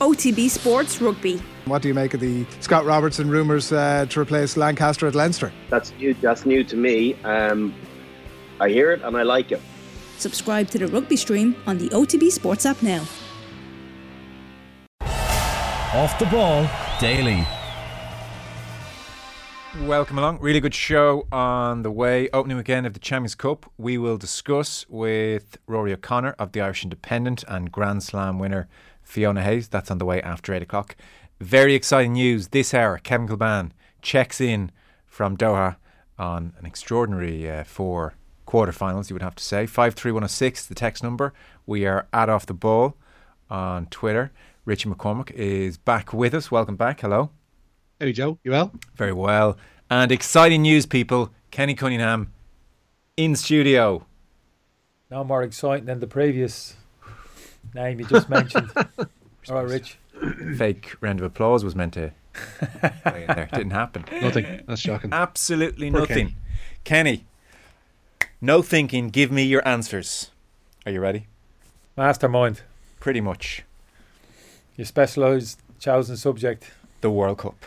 OTB Sports Rugby. What do you make of the Scott Robertson rumours uh, to replace Lancaster at Leinster? That's new. That's new to me. Um, I hear it and I like it. Subscribe to the rugby stream on the OTB Sports app now. Off the ball daily. Welcome along. Really good show on the way. Opening weekend of the Champions Cup. We will discuss with Rory O'Connor of the Irish Independent and Grand Slam winner Fiona Hayes. That's on the way after 8 o'clock. Very exciting news this hour. Kevin Kilbane checks in from Doha on an extraordinary uh, four quarterfinals, you would have to say. 53106, the text number. We are at Off the Ball on Twitter. Richie McCormick is back with us. Welcome back. Hello. Hey, Joe. You well? Very well. And exciting news, people. Kenny Cunningham in studio. No more exciting than the previous name you just mentioned. All right, Rich. Fake round of applause was meant to play in there. Didn't happen. Nothing. That's shocking. Absolutely Poor nothing. Kenny, no thinking. Give me your answers. Are you ready? Mastermind. Pretty much. Your specialised chosen subject. The World Cup.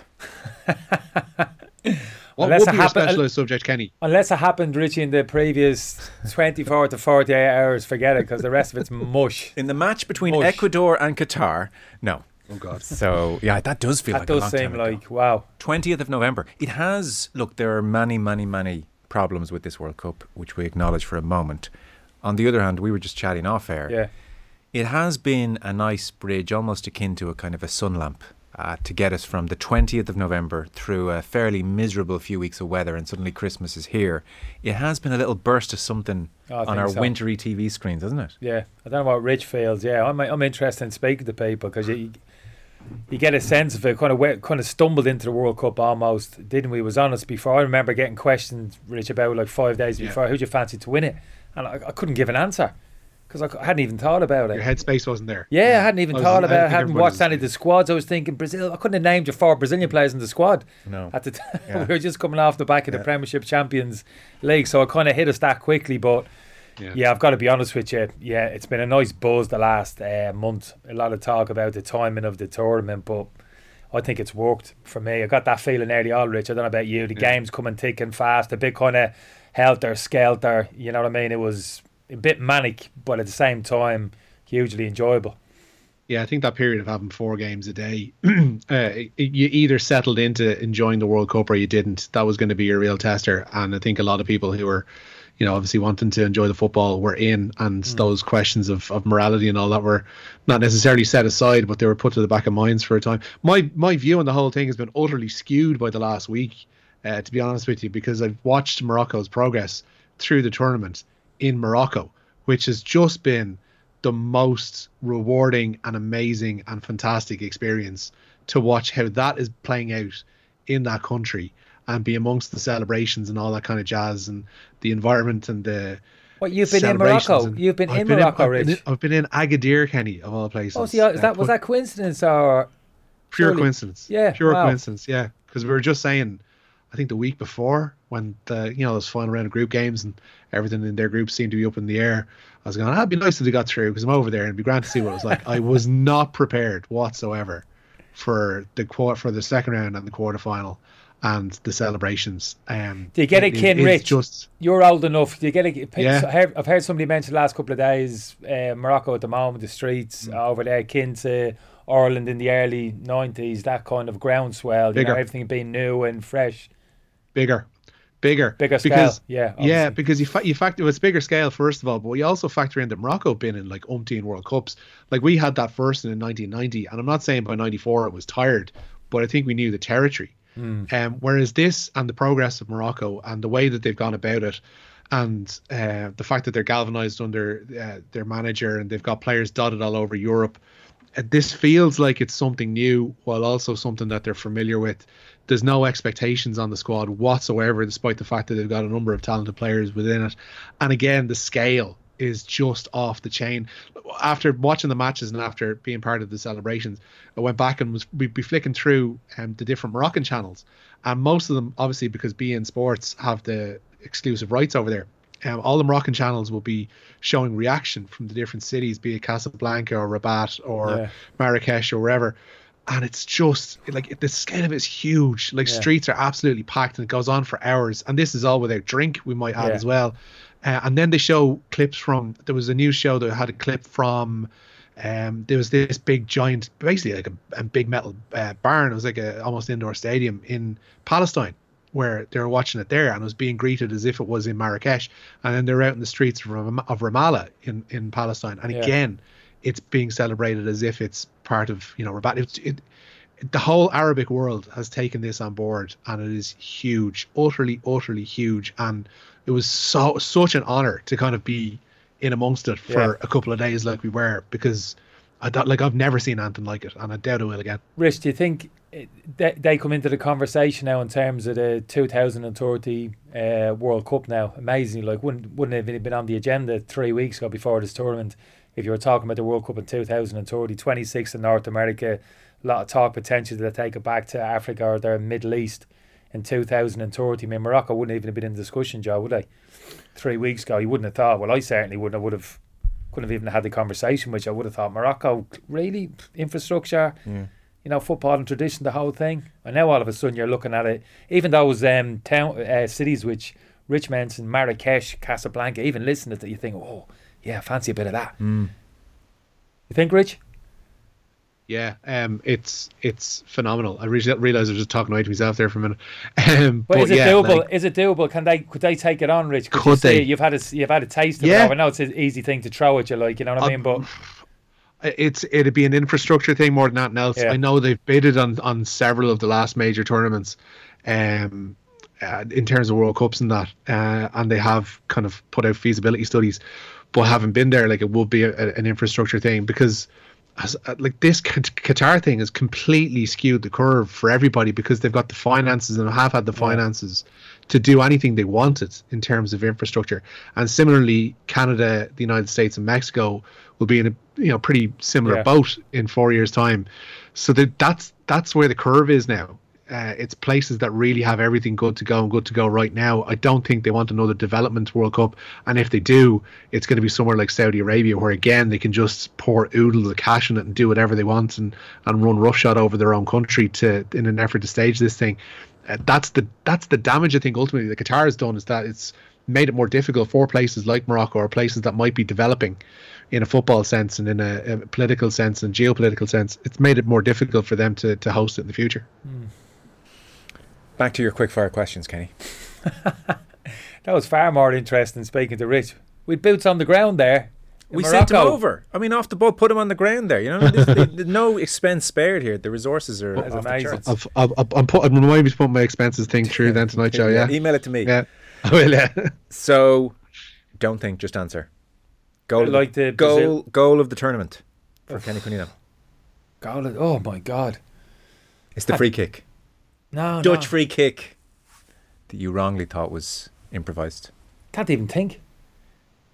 What Unless would it be your happen- specialised subject, Kenny? Unless it happened, Richie, in the previous 24 to 48 hours, forget it, because the rest of it's mush. In the match between Mush. Ecuador and Qatar, no. Oh, God. So, yeah, that does feel That like a does long seem time ago. like, wow. 20th of November. It has, look, there are many, many, many problems with this World Cup, which we acknowledge for a moment. On the other hand, we were just chatting off air. Yeah. It has been a nice bridge, almost akin to a kind of a sun lamp, uh, to get us from the 20th of November through a fairly miserable few weeks of weather, and suddenly Christmas is here. It has been a little burst of something Oh, on our so. wintry TV screens, hasn't it? Yeah. I don't know what Rich feels. Yeah, I'm, I'm interested in speaking to people because you, you get a sense of it. Kind of kind of stumbled into the World Cup almost, didn't we? It was honest before. I remember getting questions, Rich, about like five days Yeah. before, who'd you fancy to win it? And I, I couldn't give an answer because I hadn't even thought about it. Your headspace wasn't there. Yeah, I hadn't even I was- thought I about. it. I hadn't watched any of the squads. I was thinking Brazil. I couldn't have named you four Brazilian players in the squad No. at the time. Yeah. we were just coming off the back of Yeah. the Premiership Champions League, so it kind of hit us that quickly. But Yeah. yeah, I've got to be honest with you. Yeah, it's been a nice buzz the last uh, month. A lot of talk about the timing of the tournament, but I think it's worked for me. I got that feeling early on, Rich. I don't know about you. The game's coming thick and fast. A bit kind of helter skelter. You know what I mean? It was a bit manic, but at the same time, hugely enjoyable. Yeah, I think that period of having four games a day, uh, it- you either settled into enjoying the World Cup or you didn't. That was going to be your real tester. And I think a lot of people who were, you know, obviously wanting to enjoy the football were in, and those questions of, of morality and all that were not necessarily set aside, but they were put to the back of minds for a time. My my view on the whole thing has been utterly skewed by the last week, uh, to be honest with you, because I've watched Morocco's progress through the tournament in Morocco, which has just been the most rewarding and amazing and fantastic experience to watch how that is playing out in that country and be amongst the celebrations and all that kind of jazz and the environment and the What you've been in Morocco? You've been I've in been Morocco, I've been in, I've been in Agadir, Kenny, of all places. Oh, see, is Uh, that was that coincidence or pure surely- coincidence? Yeah, pure wow. coincidence. Yeah, because we were just saying, I think the week before when the you know those final round of group games and everything in their group seemed to be up in the air. I was going, "Ah, it'd be nice if they got through because I'm over there and it'd be grand to see what it was like. I was not prepared whatsoever for the quar- for the second round and the quarter final and the celebrations. Um, Do you get it- kin, it's Rich? Just You're old enough. Do you get a? Yeah. I heard, I've heard somebody mention the last couple of days uh, Morocco at the moment, the streets Mm. over there, kin to Ireland in the early '90s. That kind of groundswell, you know, everything being new and fresh, bigger, bigger, bigger scale. because yeah, Yeah, because you fa- you factor it's bigger scale first of all, but you also factor in that Morocco been in like umpteen World Cups. Like we had that first in 1990, and I'm not saying by '94 it was tired, but I think we knew the territory. Hmm. Um, whereas this and the progress of Morocco and the way that they've gone about it, and uh, the fact that they're galvanized under uh, their manager and they've got players dotted all over Europe, this feels like it's something new while also something that they're familiar with. There's no expectations on the squad whatsoever, despite the fact that they've got a number of talented players within it. And again, the scale is just off the chain. After watching the matches and after being part of the celebrations, I went back and was we'd be flicking through um, the different Moroccan channels, and most of them, obviously, because beIN Sports have the exclusive rights over there, um, all the Moroccan channels will be showing reaction from the different cities, be it Casablanca or Rabat or Yeah. Marrakesh or wherever. And it's just like the scale of it's huge. Like Yeah. streets are absolutely packed and it goes on for hours. And this is all without drink, we might add Yeah. as well. Uh, and then they show clips from there was a news show that had a clip from um there was this big giant basically like a, a big metal uh, barn it was like a almost indoor stadium in palestine where they were watching it there and it was being greeted as if it was in marrakesh and then they're out in the streets of, ramallah in in palestine and Yeah. again it's being celebrated as if it's part of you know rabat it's, it, the whole Arabic world has taken this on board, and it is huge, utterly, utterly huge. And it was so such an honor to kind of be in amongst it for Yeah. a couple of days, like we were, because I thought like I've never seen anything like it, and I doubt I will again. Rich, do you think they, they come into the conversation now in terms of the 2030 uh, World Cup now? Amazingly, like wouldn't wouldn't have been on the agenda three weeks ago before this tournament. If you were talking about the World Cup in 2030, 26 in North America, a lot of talk potentially to take it back to Africa or the Middle East in 2030. I mean, Morocco wouldn't even have been in the discussion, Joe, would they? Three weeks ago, you wouldn't have thought. Well, I certainly wouldn't. I would have couldn't have even had the conversation, which I would have thought Morocco really infrastructure you know, football and tradition, the whole thing. And now all of a sudden you're looking at it, even those um, town uh, cities which Rich mentioned, Marrakesh, Casablanca, even listen to it, you think, oh, yeah, fancy a bit of that. You think, Rich? Yeah, um, it's it's phenomenal. I realized, realized I was just talking away to myself there for a minute. Um, But, is it yeah, doable? like, is it doable? Can they could they take it on, Rich? you Could see they? it? You've had a you've had a taste of Yeah. it. now. I know it's an easy thing to throw at you, like you know what I Uh, mean. But it's it'd be an infrastructure thing more than anything else. Yeah. I know they've bidded on on several of the last major tournaments, um, uh, in terms of World Cups and that, uh, and they have kind of put out feasibility studies, but haven't been there. Like it would be a, a- an infrastructure thing because. As, uh, like this Qatar thing has completely skewed the curve for everybody because they've got the finances and have had the finances to do anything they wanted in terms of infrastructure. And similarly, Canada, the United States, and Mexico will be in a you know pretty similar Yeah. boat in four years' time. So that that's that's where the curve is now. Uh, it's places that really have everything good to go and good to go right now. I don't think they want another development World Cup, and if they do, it's going to be somewhere like Saudi Arabia, where again they can just pour oodles of cash in it and do whatever they want and and run roughshod over their own country to in an effort to stage this thing. Uh, that's the that's the damage I think ultimately the Qatar has done is that it's made it more difficult for places like Morocco or places that might be developing in a football sense and in a, a political sense and geopolitical sense. It's made it more difficult for them to, to host it in the future. Mm. Back to your quick fire questions, Kenny. that was far more interesting speaking to Rich. With boots on the ground there. In We sent him over. I mean, off the boat, put him on the ground there. You know, there's, there's no expense spared here. The resources are That's off the amazing. charts. I've, I've, I've, I'm, put, I'm reminding me to put my expenses thing through then tonight, Joe. Yeah. Email it to me. Yeah. I will, yeah. So, don't think, just answer. Goal, Like of the the, goal, Brazil- goal of the tournament for Kenny Cunningham. God, oh my God. It's the free kick, No, Dutch no. free kick that you wrongly thought was improvised. Can't even think.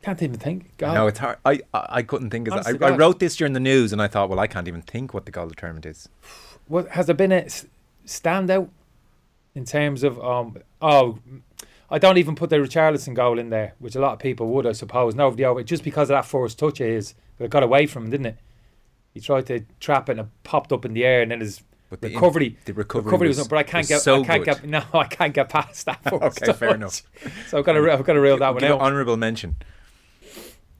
Can't even think. God. No, it's hard. I I, I couldn't think of that. I, I wrote this during the news, and I thought, well, I can't even think what the goal tournament is. What has there been a standout in terms of um? Oh, I don't even put the Richarlison goal in there, which a lot of people would, I suppose. No, over just because of that first touch of his, but it got away from him, didn't it? He tried to trap it and it popped up in the air, and then his But the in- recovery, the recovery was, was- but I can't get, so I can't good. get, no, I can't get past that. First Okay, fair enough. So I've got to, I've got to reel that one out. honourable mention.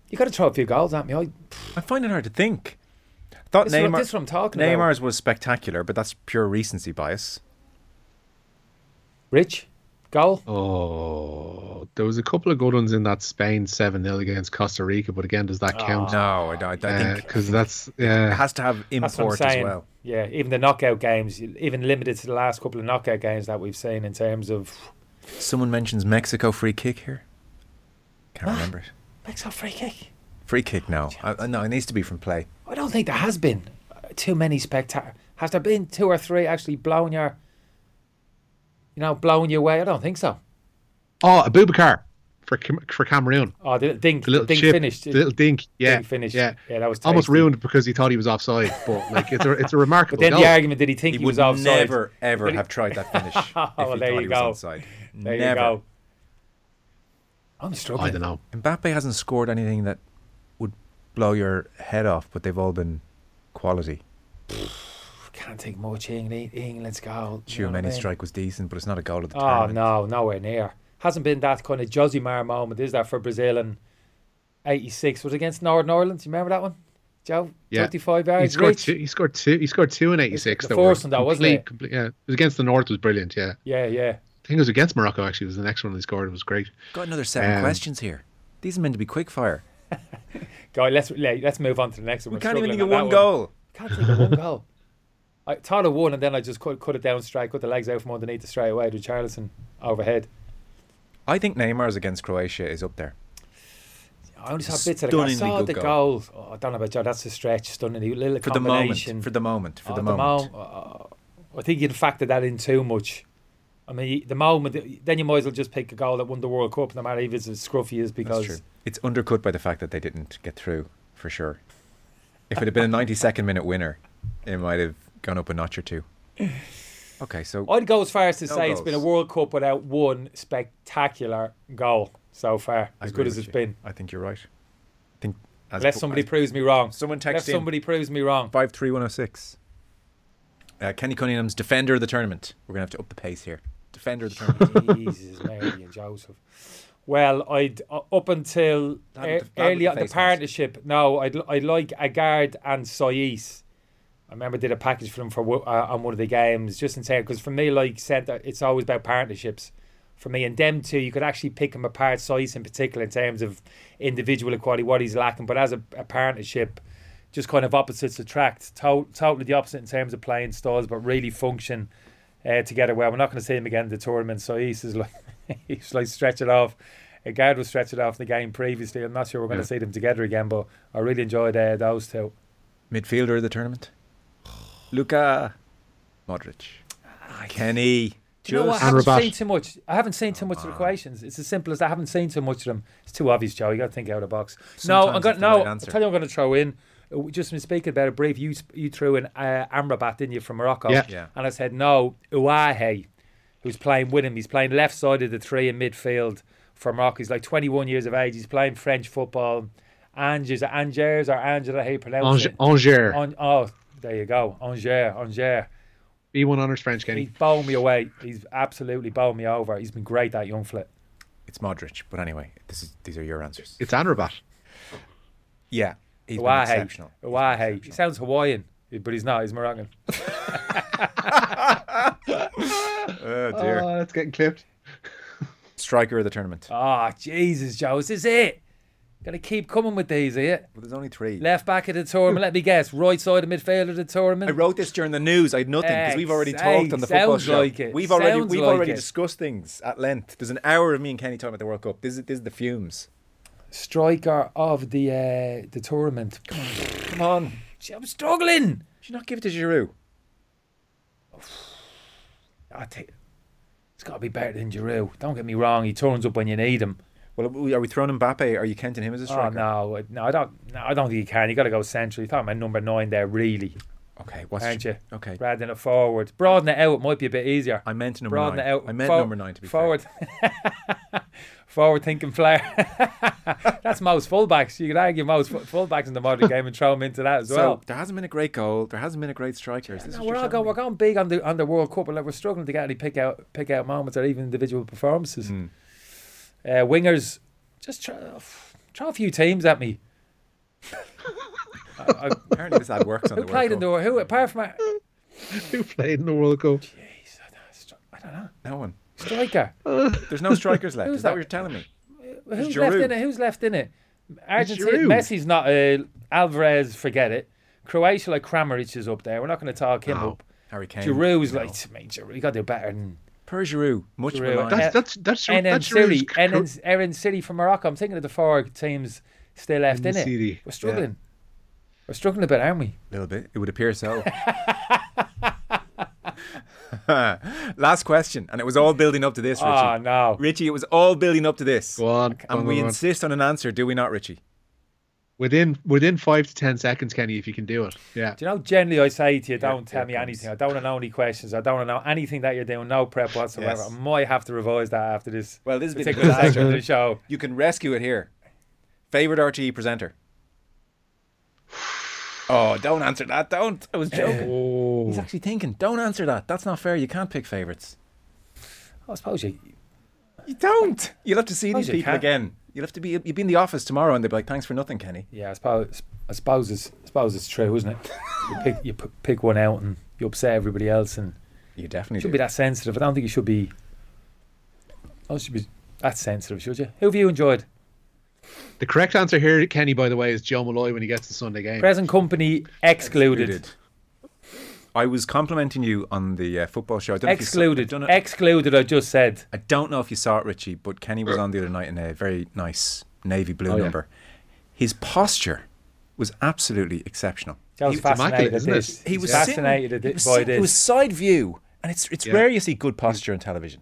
You got to throw a few goals at me. I, I find it hard to think. Thought this, is what, Neymar, this is what I'm talking about. Neymar's was spectacular, but that's pure recency bias. Rich, goal. Oh, there was a couple of good ones in that Spain 7 0 against Costa Rica, but again, does that ah. count? No, I, don't- I think Because that's, it has to have That's what I'm import as well. Yeah, even the knockout games, even limited to the last couple of knockout games that we've seen in terms of Someone mentions Mexico free kick here. Can't remember it. Mexico free kick. Free kick, now. I, I- no, it needs to be from play. I don't think there has been uh, too many spectacular. Has there been two or three actually blowing your, you know, blowing your way? I don't think so. Oh, Abubakar for for Cameroon. Oh, the dink, The little dink chip, finished. the little dink. Yeah, Dink finished. Yeah, Yeah, that was almost ruined because he thought he was offside. But like, it's a it's a remarkable. But then goal. the argument did he think He, he, would was offside? never, ever he- have tried that finish Oh, well, he there thought you he was go. onside. There never. you go. Oh, I'm struggling. I don't know. Mbappe hasn't scored anything that would blow your head off, but they've all been quality. Can't take much England, England's goal. you know what I Chouameni mean? strike was decent, but it's not a goal of the Oh tournament. no, nowhere near. Hasn't been that kind of Josimar moment, is that for Brazil in '86? Was against Northern Ireland? Do you remember that one, Joe? Yeah. 35 He scored reach? two. He scored two. He scored two in '86. The that were first one, though, wasn't complete- it? complete- yeah, it was against the North. Was brilliant. Yeah, Yeah, yeah. I think it was against Morocco. Actually, It was the next one they scored. It was great. Got another seven Um, questions here. These are meant to be quick fire. Guy, let's let, let's move on to the next one. We We're can't even struggling think of on one that goal. Can't think of one goal. I thought of one, and then I just cut, cut it down straight, cut the legs out from underneath it straight away to Richarlison overhead. I think Neymar's against Croatia is up there. I only saw bits of it. I saw good the goal. goal. Oh, I don't know about Joe. That's a stretch. Stunningly little For the moment. For the moment. For Oh, the moment. mo- uh, I think you'd factor that in too much. I mean, the moment, then you might as well just pick a goal that won the World Cup, no matter if it's as scruffy as That's because true. It's undercut by the fact that they didn't get through, for sure. If it had been a 92nd minute winner, it might have gone up a notch or two. Okay, so I'd go as far as to No say it's been a. World Cup without one spectacular goal so far, as good as with it's you. been. I think you're right. I think as Unless somebody proves me wrong. someone Unless text in somebody proves me wrong. five three one zero six. Uh, Kenny Cunningham's defender of the tournament. We're gonna have to up the pace here. Defender of the tournament. Jesus, Mary and Joseph. Well, I'd uh, up until That ear- would- that would early on the mask. partnership. No, I'd I like Aguerd and Saïss. I remember I did a package for them for uh, on one of the games, just in saying because for me, like centre, it's always about partnerships. For me and them two, you could actually pick them apart. Saïss in particular, in terms of individual equality, what he's lacking, but as a, a partnership, just kind of opposites attract. To- totally the opposite in terms of playing styles, but really function uh, together well. We're not going to see him again in the tournament, so he's is like he's like stretch it off. Aguerd was stretch it off in the game previously. I'm not sure we're going Yeah. to see them together again, but I really enjoyed uh, those two. Midfielder of the tournament. Luka Modric. Kenny. Do you know what? I haven't Amrabat. seen too much. I haven't seen too much of the Croatians. It's as simple as that. I haven't seen too much of them. It's too obvious, Joe. You got to think out of the box. no, I'm going to no. right I'll tell you, what I'm going to throw in. Uh, we Just been speaking about it brief. You you threw an uh, Amrabat, didn't you, from Morocco? Yeah. Yeah. And I said no. Ounahi, who's playing with him. He's playing left side of the three in midfield for Morocco. He's like 21 years of age. He's playing French football. Angers, Angers or Angela, how you pronounce Angers. it? Angers. An- oh, there you go. Angers, Angers. B1 honors French, He's Kenny. bowled me away. He's absolutely bowled me over. He's been great, that young flit. It's Modric, but anyway, this is these are your answers. It's Amrabat. Yeah, he's been Ounahi. exceptional. He's been Ounahi. He sounds Hawaiian, but he's not. He's Moroccan. Oh, oh dear. Oh, that's getting clipped. Striker of the tournament. Oh, Jesus, Joe. This Is it? Got to keep coming with these, are you? Well, there's only three. Left back of the tournament. Let me guess. Right side of midfield of the tournament. I wrote this during the news. I had nothing because we've already talked on the football sounds show. like it. We've already Sounds we've like already it. discussed things at length. There's an hour of me and Kenny talking about the World Cup. This is this is the fumes. Striker of the uh, the tournament. Come on, Gee, I'm struggling. should you not give it to Giroud? I think it's got to be better than Giroud. Don't get me wrong. He turns up when you need him. Well, are we throwing Mbappe? Are you counting him as a Oh striker? no, I- no, I don't. No, I don't think you can. You got to go central. You're talking about number nine there, really, Okay, what's aren't you? Okay, Rather than a forward, broaden it out. Might be a bit easier. I meant number Broaden nine. it out. I meant For- number nine to be forward. forward thinking player. That's most fullbacks. You could argue most fullbacks in the modern game and throw them into that as well. So well. there hasn't been a great goal. There hasn't been a great striker. This No, we're all going. We're going big on the on the World Cup, but like we're struggling to get any pick out pick out moments or even individual performances. Hmm. Uh, wingers, just try, throw a few teams at me. I- I- Apparently, this ad works on who the played in World the who apart from our, Who played in the World Cup? Jeez, I don't know No one. striker. There's no strikers left. Who's is that that? what you're telling me? Who's Giroud. left in it? Who's left in it? Argentina. Giroud. Messi's not. Uh, Alvarez, forget it. Croatia, like Kramaric is up there. We're not going to talk him No. up. Harry Kane. Giroud's no. like, mate, Giroud, you got to do better than Per Giroud, much Giroud. maligned. Uh, That's that's that's Enan that's City. Giroud's Enan, Erin City from Morocco. I'm thinking of the four teams still left in it. City, We're struggling. We're struggling a bit, aren't we? A little bit. It would appear so. Last question, and it was all building up to this, Richie. Oh, no. Richie, it was all building up to this. Go on. go and on, we on. insist on an answer, do we not, Richie? Within within five to ten seconds, Kenny, if you can do it. Yeah. Do you know, generally I say to you, don't Yeah, tell me it anything. I don't want to know any questions. I don't want to know anything that you're doing. No prep whatsoever. Yes. I might have to revise that after this Well, this has been a particular good section of the show. You can rescue it here. Favorite RTE presenter? Oh, don't answer that. Don't. I was joking. Oh, He's actually thinking. Don't answer that. That's not fair. You can't pick favorites. I suppose you. You don't. You'll have to see these people again. You'll have to be. You'll be in the office tomorrow, and they'll be like, "Thanks for nothing, Kenny." Yeah, I suppose. I suppose it's. I suppose it's true, isn't it? You pick. You p- pick one out and you upset everybody else, and You you definitely should do. be that sensitive. I don't think you should be. I should be that sensitive, should you? Who have you enjoyed? The correct answer here, Kenny, by the way, is Joe Molloy when he gets the Sunday game. Present company excluded. I was complimenting you on the uh, football show. I don't know if you saw- Excluded. I Excluded. I just said. I don't know if you saw it, Richie, but Kenny was on the other night in a very nice navy blue Oh, yeah. number. His posture was absolutely exceptional. I was He- fascinated at this. He was fascinated sitting, at this by sitting- It was side view, and it's it's Yeah. rare you see good posture on television.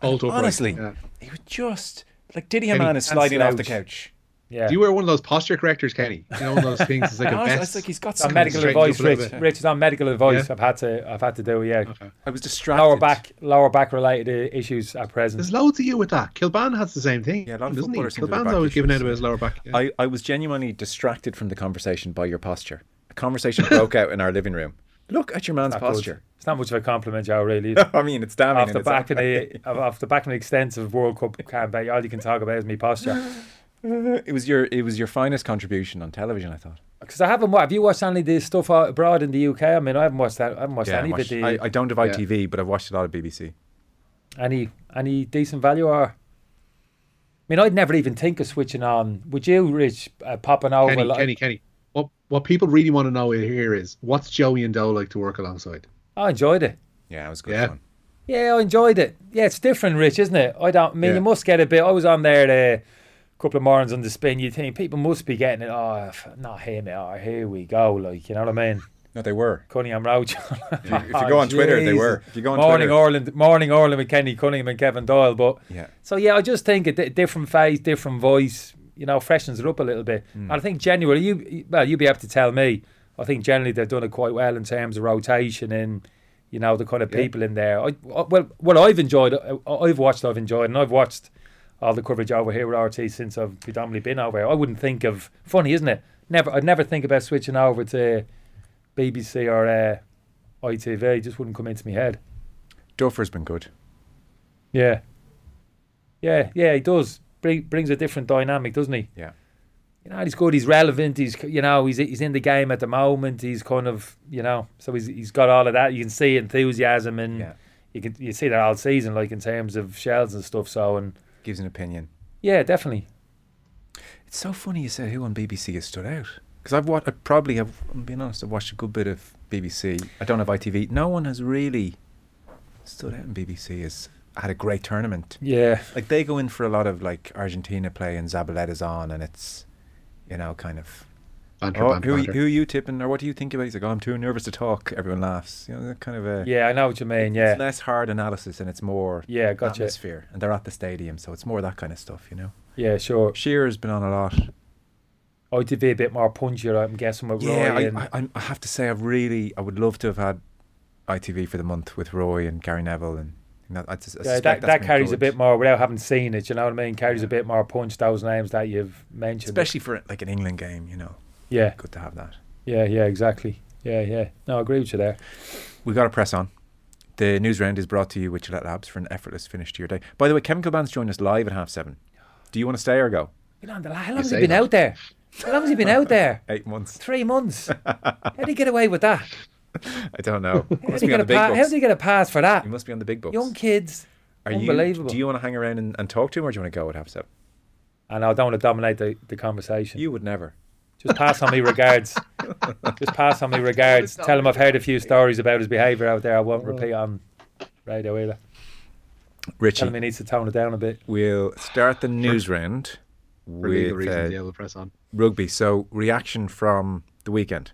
Bolt Honestly, yeah. he was just like Diddy Kenny, Man is sliding off the couch. Yeah. Do you wear one of those posture correctors, Kenny? You know, one of those things. It's like a Honestly, vest. it's like he's got It's some medical advice, up a Rich. Rich is on medical advice. Yeah. I've had to. I've had to do. Yeah. I was distracted. Lower back, lower back related uh, issues at present. There's loads of you with that. Kilbane has the same thing. Yeah, a lot of doesn't he? footballers seem to have Kilbane's always giving out issues. about his lower back. Yeah. I, I was genuinely distracted from the conversation by your posture. A conversation broke out in our living room. Look at your man's Not good. posture. It's not much of a compliment, Joe. Really. I mean, it's damning. off the back of the off the back of an extensive World Cup campaign, all you can talk about is me posture. It was your it was your finest contribution on television. I thought. Because I haven't. wa- Have you watched any of this stuff abroad in the UK? I mean, I haven't watched that. I haven't watched Yeah, any of it. watched- The, I, I don't have Yeah. ITV, but I've watched a lot of BBC. any any decent value or? I mean, I'd never even think of switching on. Would you, Rich, uh, popping over? Kenny, like- Kenny, Kenny. What what people really want to know here is what's Joey and Doe like to work alongside? I enjoyed it. Yeah, it was good Yeah. fun. Yeah, I enjoyed it. Yeah, it's different, Rich, isn't it? I don't. I mean, Yeah. you must get a bit. I was on there a couple of mornings on the spin. You think people must be getting it? Oh, f- not him. Oh, here we go. Like, you know what I mean? No, they were. Cunningham Roach. If you go on Twitter, they were. If you go on morning Twitter, Orland, morning Orland with Kenny Cunningham and Kevin Doyle. But yeah, so yeah, I just think a different face, different voice. You know, freshens it up a little bit. Hmm. And I think generally, you well, you'll be able to tell me. I think generally they've done it quite well in terms of rotation and you know the kind of Yeah. people in there. I, I- well, what I've enjoyed, I- I've watched, I've enjoyed, and I've watched all the coverage over here with RT since I've predominantly been over here. I wouldn't think of funny, isn't it? Never, I'd never think about switching over to BBC or uh, ITV. It just wouldn't come into my head. Duffer's been good. Yeah, yeah, yeah. He does bring brings a different dynamic, doesn't he? Yeah. You know, he's good. He's relevant. He's you know he's he's in the game at the moment. He's kind of you know so he's he's got all of that. You can see enthusiasm and Yeah, you can you see that all season like in terms of shells and stuff. So and gives an opinion. yeah, definitely. It's so funny you say who on BBC has stood out because I've watched. I probably have. I'm being honest. I've watched a good bit of BBC. I don't have ITV. No one has really stood out in BBC. Has had a great tournament. Yeah, Like they go in for a lot of like Argentina play and Zabaleta's on, and it's you know kind of. Banter, Oh, banter, who, banter. who are you tipping, or what do you think about? it? He's like, oh, I'm too nervous to talk. Everyone laughs. You know, that kind of a. yeah, I know what you mean. It's Yeah, less hard analysis and it's more yeah, gotcha. atmosphere. And they're at the stadium, so it's more that kind of stuff, you know. Yeah, sure. Shearer's been on a lot. Oh, to be a bit more punchier. I'm guessing with Yeah, Roy I, and I, I- I have to say, I've really, I would love to have had ITV for the month with Roy and Gary Neville, and you I, just, I yeah, that that been carries a bit more without having seen it. You know what I mean? Carries a bit more punch. Those names that you've mentioned, especially for like an England game. You know, Yeah, good to have that. yeah, yeah, exactly. Yeah, yeah. No, I agree with you there. We got to press on. The news round is brought to you with Gillette Labs for an effortless finish to your day. By the way, Kevin Kilbane's joined us live at half seven. Do you want to stay or go? How long has he been that. out there? How long has he been out there? Eight months. Three months. How did he get away with that? I don't know. How must did he be on get the a big pa- How books. did he get a pass for that? He must be on the big books. Young kids. Are unbelievable. You, do you want to hang around and, and talk to him, or do you want to go at half seven? And I don't want to dominate the, the conversation. You would never. Just pass on me regards. Just pass on me regards. Tell him I've heard a few stories about his behaviour out there. I won't repeat on radio either. Richie, Tell him he needs to tone it down a bit. we'll start the news round For legal with reasons, uh, yeah, we'll press on. rugby. So, reaction from the weekend.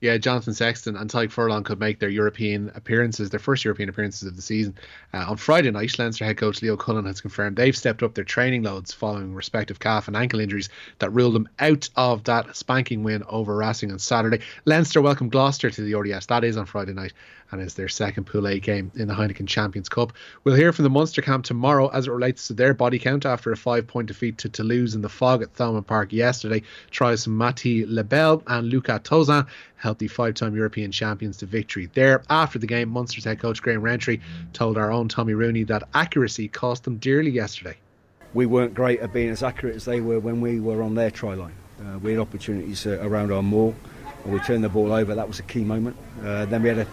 Yeah, Jonathan Sexton and Tadhg Furlong could make their European appearances, their first European appearances of the season. Uh, on Friday night, Leinster head coach Leo Cullen has confirmed they've stepped up their training loads following respective calf and ankle injuries that ruled them out of that spanking win over Racing on Saturday. Leinster welcome Gloucester to the RDS. That is on Friday night and is their second Pool A game in the Heineken Champions Cup. We'll hear from the Munster camp tomorrow as it relates to their body count after a five point defeat to Toulouse in the fog at Thomond Park yesterday. Tries Matthis Lebel and Luca Tozan helped the five time European champions to victory there. After the game, Munster's head coach Graham Rowntree told our own Tommy Rooney that accuracy cost them dearly yesterday. We weren't great at being as accurate as they were when we were on their try line. Uh, we had opportunities uh, around our maul, and we turned the ball over. That was a key moment. Uh, then we had a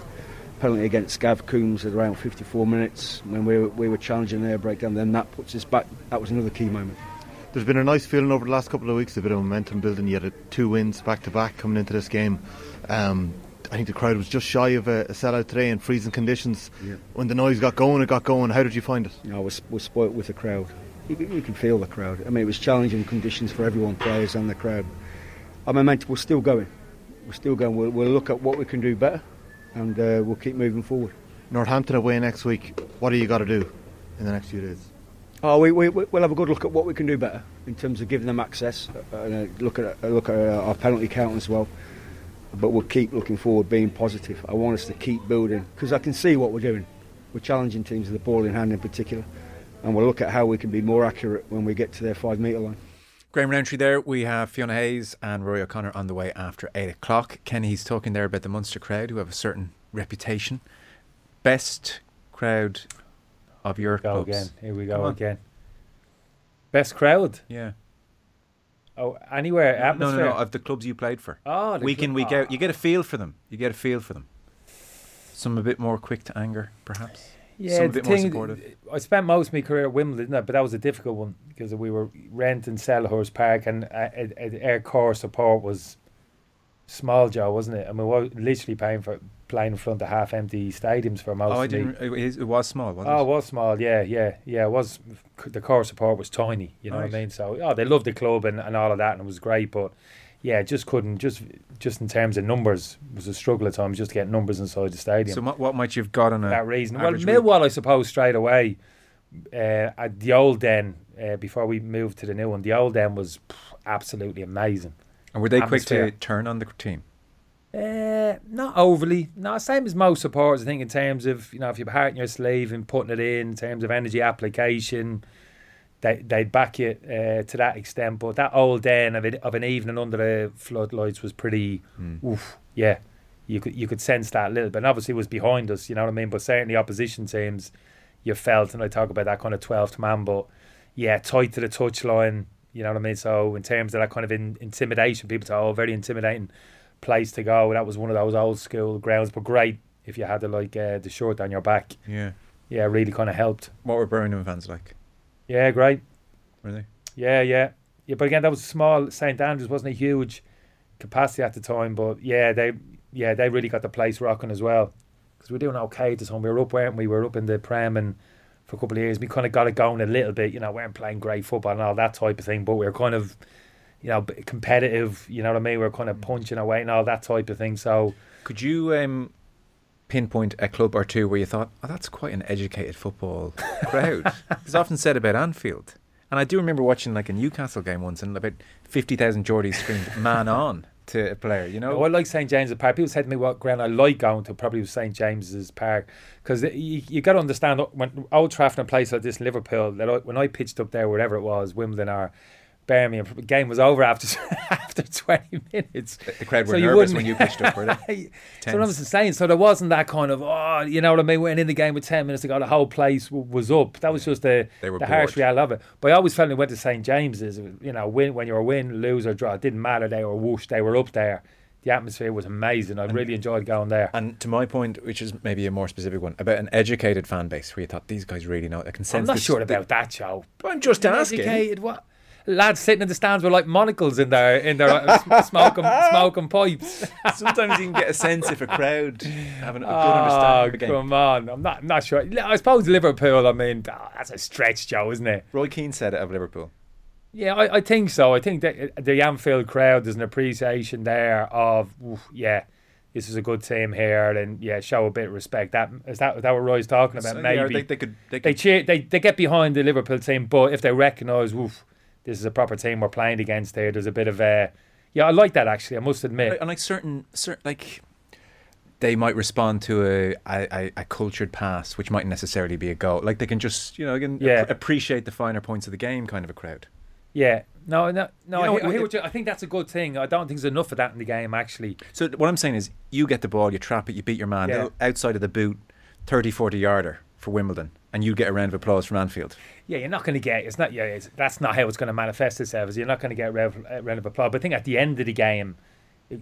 penalty against Gav Coombes at around 54 minutes when we were, we were challenging their breakdown. Then that puts us back. That was another key moment. There's been a nice feeling over the last couple of weeks, a bit of momentum building. You had two wins back to back coming into this game. Um, I think the crowd was just shy of a, a sellout today in freezing conditions. Yeah. When the noise got going, it got going. How did you find it? You know, we're, we're spoilt with the crowd. You, you can feel the crowd. I mean, it was challenging conditions for everyone, players and the crowd. I mean, we're still going. We're still going. We'll, we'll look at what we can do better, and uh, we'll keep moving forward. Northampton away next week. What do you got to do in the next few days? Oh, we, we, we'll have a good look at what we can do better in terms of giving them access uh, and uh, look at uh, look at our penalty count as well. But we'll keep looking forward, being positive. I want us to keep building because I can see what we're doing. We're challenging teams with the ball in hand in particular, and we'll look at how we can be more accurate when we get to their five metre line. Graham Rowntree there. We have Fiona Hayes and Rory O'Connor on the way after 8 o'clock. Kenny's talking there about the Munster crowd who have a certain reputation. Best crowd of your Go clubs. again. Here we go again. Best crowd. Yeah. Oh, anywhere No, no, atmosphere. no, of the clubs you played for. Oh, week in, week out. You get a ah. feel for them. You get a feel for them. Some a bit more quick to anger, perhaps. Yeah, Some a the bit more supportive. I spent most of my career at Wimbledon, but that was a difficult one because we were rent renting Selhurst Park and uh, Air Core support was small, Joe, wasn't it? I mean, we were literally paying for playing in front of half empty stadiums for most Oh, I didn't. It, it was small, wasn't Oh, it it? was small, yeah, yeah, yeah. It was the core support was tiny, you know Right. what I mean. So, oh, they loved the club and, and all of that, and it was great. But yeah, just couldn't just just in terms of numbers was a struggle at times just to get numbers inside the stadium. So, what, what might you have got on a that reason, well, average week? Millwall, I suppose, straight away uh, at the old den uh, before we moved to the new one. The old den was pff, absolutely amazing. And were they quick to turn on the team? Uh, not overly. No, same as most supporters. I think in terms of you know if you're heart in your sleeve and putting it in, in terms of energy application, they they'd back you uh, to that extent. But that old den of, it, of an evening under the floodlights was pretty. Oof, yeah, you could you could sense that a little bit. And obviously, it was behind us. You know what I mean. But certainly, opposition teams, you felt, and I talk about that kind of twelfth man. But yeah, tight to the touchline. You know what I mean. So in terms of that kind of in, intimidation, people say, "Oh, very intimidating." place to go. That was one of those old school grounds, but great if you had the like uh, the shirt on your back. Yeah. Yeah, really kind of helped. What were Birmingham fans like? Yeah, great. Were they? Yeah, yeah, yeah. But again, that was small. St Andrews wasn't a huge capacity at the time, but yeah, they yeah they really got the place rocking as well. Because we were doing okay at the time. We were up, weren't we? We were up in the Prem and for a couple of years. We kind of got it going a little bit. You know, we weren't playing great football and all that type of thing, but we were kind of you know competitive. You know what I mean? We were kind of punching away and all that type of thing. So. Could you um, pinpoint a club or two where you thought, oh, that's quite an educated football crowd? it's often said about Anfield. And I do remember watching like a Newcastle game once and about 50,000 Geordies screamed, man on to a player, you know? Oh, I like St James's Park. People said to me what ground I like going to probably was St James's Park because you, you got to understand when Old Trafford and a place like this, Liverpool, that I, when I pitched up there, wherever it was, Wimbledon or Birmingham, the game was over after after twenty minutes. The crowd were So you nervous wouldn't- when you pitched up, were they? so what I'm saying, so there wasn't that kind of oh, you know what I mean. We went in the game with ten minutes ago, the whole place w- was up. That was just the They were the harsh reality of it. But I always felt when we went to St James's, you know, win when you were a win, lose or draw, it didn't matter. They were whoosh, they were up there. The atmosphere was amazing. I really enjoyed going there. And to my point, which is maybe a more specific one, about an educated fan base where you thought these guys really know. I can sense I'm not sure about that, Joe. I'm just asking. Educated, what? Lads sitting in the stands with like monocles in their in their uh, smoking smoking pipes. Sometimes you can get a sense if a crowd having a good Oh, understanding of the game. come on! I'm not I'm not sure. I suppose Liverpool. I mean, ah, that's a stretch, Joe, isn't it? Roy Keane said it of Liverpool. Yeah, I, I think so. I think that the Anfield crowd there's an appreciation there of oof, yeah, this is a good team here, and yeah, show a bit of respect. That is that is that what Roy's talking about? So, Maybe yeah, they, they could. They they cheer, they they get behind the Liverpool team, but if they recognise, woof, this is a proper team we're playing against here. There's a bit of a yeah, I like that actually. I must admit. and like certain, certain like they might respond to a, a, a cultured pass, which mightn't necessarily be a goal. Like they can just, you know, can Yeah. ap- appreciate the finer points of the game, kind of a crowd. Yeah, no, no, no. You I, know, hear- I, hear it- what you, I think that's a good thing. I don't think there's enough of that in the game actually. So what I'm saying is, you get the ball, you trap it, you beat your man Yeah. outside of the boot, 30, 40 yarder for Wimbledon, and you get a round of applause from Anfield. Yeah, you're not going to get. It's not. Yeah, it's, that's not how it's going to manifest itself. Is you're not going to get uh, round of applause. But I think at the end of the game,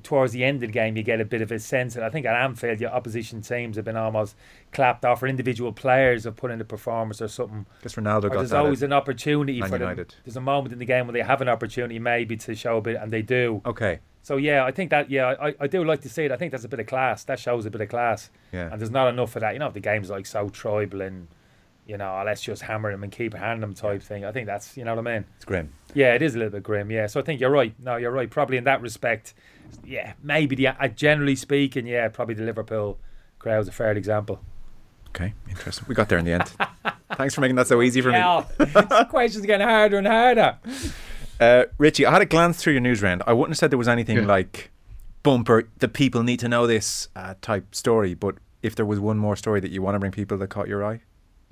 towards the end of the game, you get a bit of a sense. And I think at Anfield, your opposition teams have been almost clapped off, or individual players have put in a performance or something. Guess Ronaldo got there's always an opportunity Man for them. There's a moment in the game when they have an opportunity maybe to show a bit, and they do. Okay. So yeah, I think that yeah, I, I do like to see it. I think that's a bit of class. That shows a bit of class. Yeah. And there's not enough of that. You know, the game's like so tribal and you know, let's just hammer them and keep handing them type thing. I think that's you know what I mean. It's grim. Yeah, it is a little bit grim. Yeah, so I think you're right. No, you're right. Probably in that respect, yeah, maybe the uh, generally speaking, yeah, probably the Liverpool crowd's a fair example. Okay, interesting. We got there in the end. Thanks for making that so easy for me. This question's getting harder and harder. Uh, Richie, I had a glance through your news round. I wouldn't have said there was anything Yeah. like bumper, the people need to know this uh, type story, but if there was one more story that you want to bring people that caught your eye.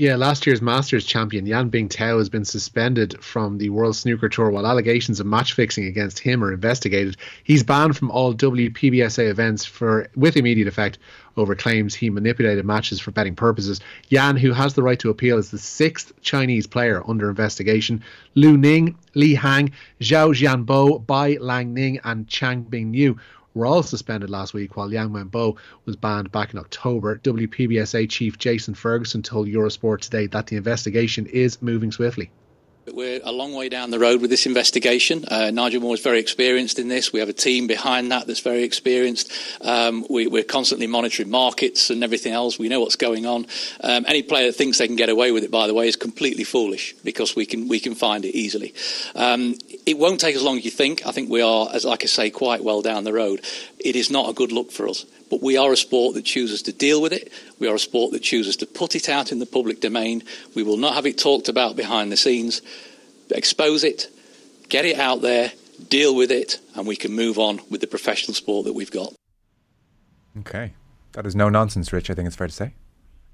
Yeah, last year's Masters champion Yan Bingtao has been suspended from the World Snooker Tour while allegations of match fixing against him are investigated. He's banned from all WPBSA events for with immediate effect over claims he manipulated matches for betting purposes. Yan, who has the right to appeal, is the sixth Chinese player under investigation. Lu Ning, Li Hang, Zhao Jianbo, Bai Langning, and Chang Bingyu were all suspended last week, while Liang Wenbo was banned back in October. WPBSA chief Jason Ferguson told Eurosport today that the investigation is moving swiftly. We're a long way down the road with this investigation. Uh, Nigel Mawer is very experienced in this. We have a team behind that that's very experienced. Um, we, we're constantly monitoring markets and everything else. We know what's going on. Um, any player that thinks they can get away with it, by the way, is completely foolish because we can we can find it easily. Um, it won't take as long as you think. I think we are, as like I say, quite well down the road. It is not a good look for us. But we are a sport that chooses to deal with it. We are a sport that chooses to put it out in the public domain. We will not have it talked about behind the scenes. Expose it, get it out there, deal with it, and we can move on with the professional sport that we've got. Okay. That is no nonsense, Rich, I think it's fair to say.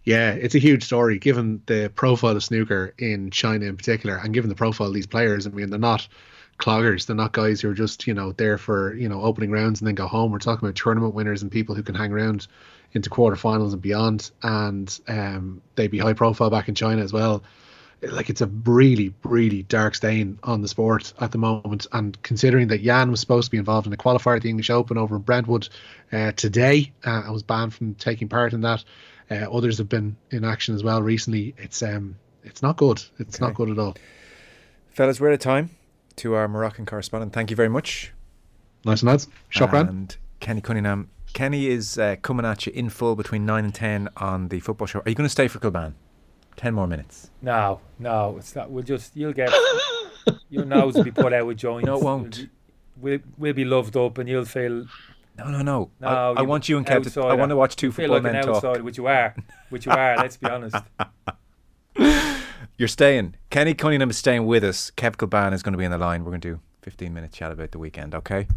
Yeah, it's a huge story given the profile of snooker in China in particular, and given the profile of these players. I mean, they're not cloggers. They're not guys who are just you know there for you know opening rounds and then go home. We're talking about tournament winners and people who can hang around into quarterfinals and beyond. And um, they'd be high profile back in China as well. Like it's a really, really dark stain on the sport at the moment. And considering that Yan was supposed to be involved in a qualifier at the English Open over in Brentwood uh, today, uh, and was banned from taking part in that. Uh, others have been in action as well recently. It's um, it's not good. It's not good at all. Fellas, we're out of time to our Moroccan correspondent. Thank you very much. Nice and lads. Shukran. And Kenny Cunningham. Kenny is uh, coming at you in full between 9 and 10 on the football show. Are you going to stay for Kilbane? 10 more minutes. No, no, it's not. We'll just you'll get your nose will be put out with joints. No, it won't. We'll, we'll be loved up, and you'll feel. No, no, no. No, I, I want you and Kev to. I want to watch two You feel football like men talk. outsider, which you are, which you are. let's be honest. You're staying. Kenny Cunningham is staying with us. Kev Kilbane is going to be in the line. We're going to do 15 minute chat about the weekend, okay?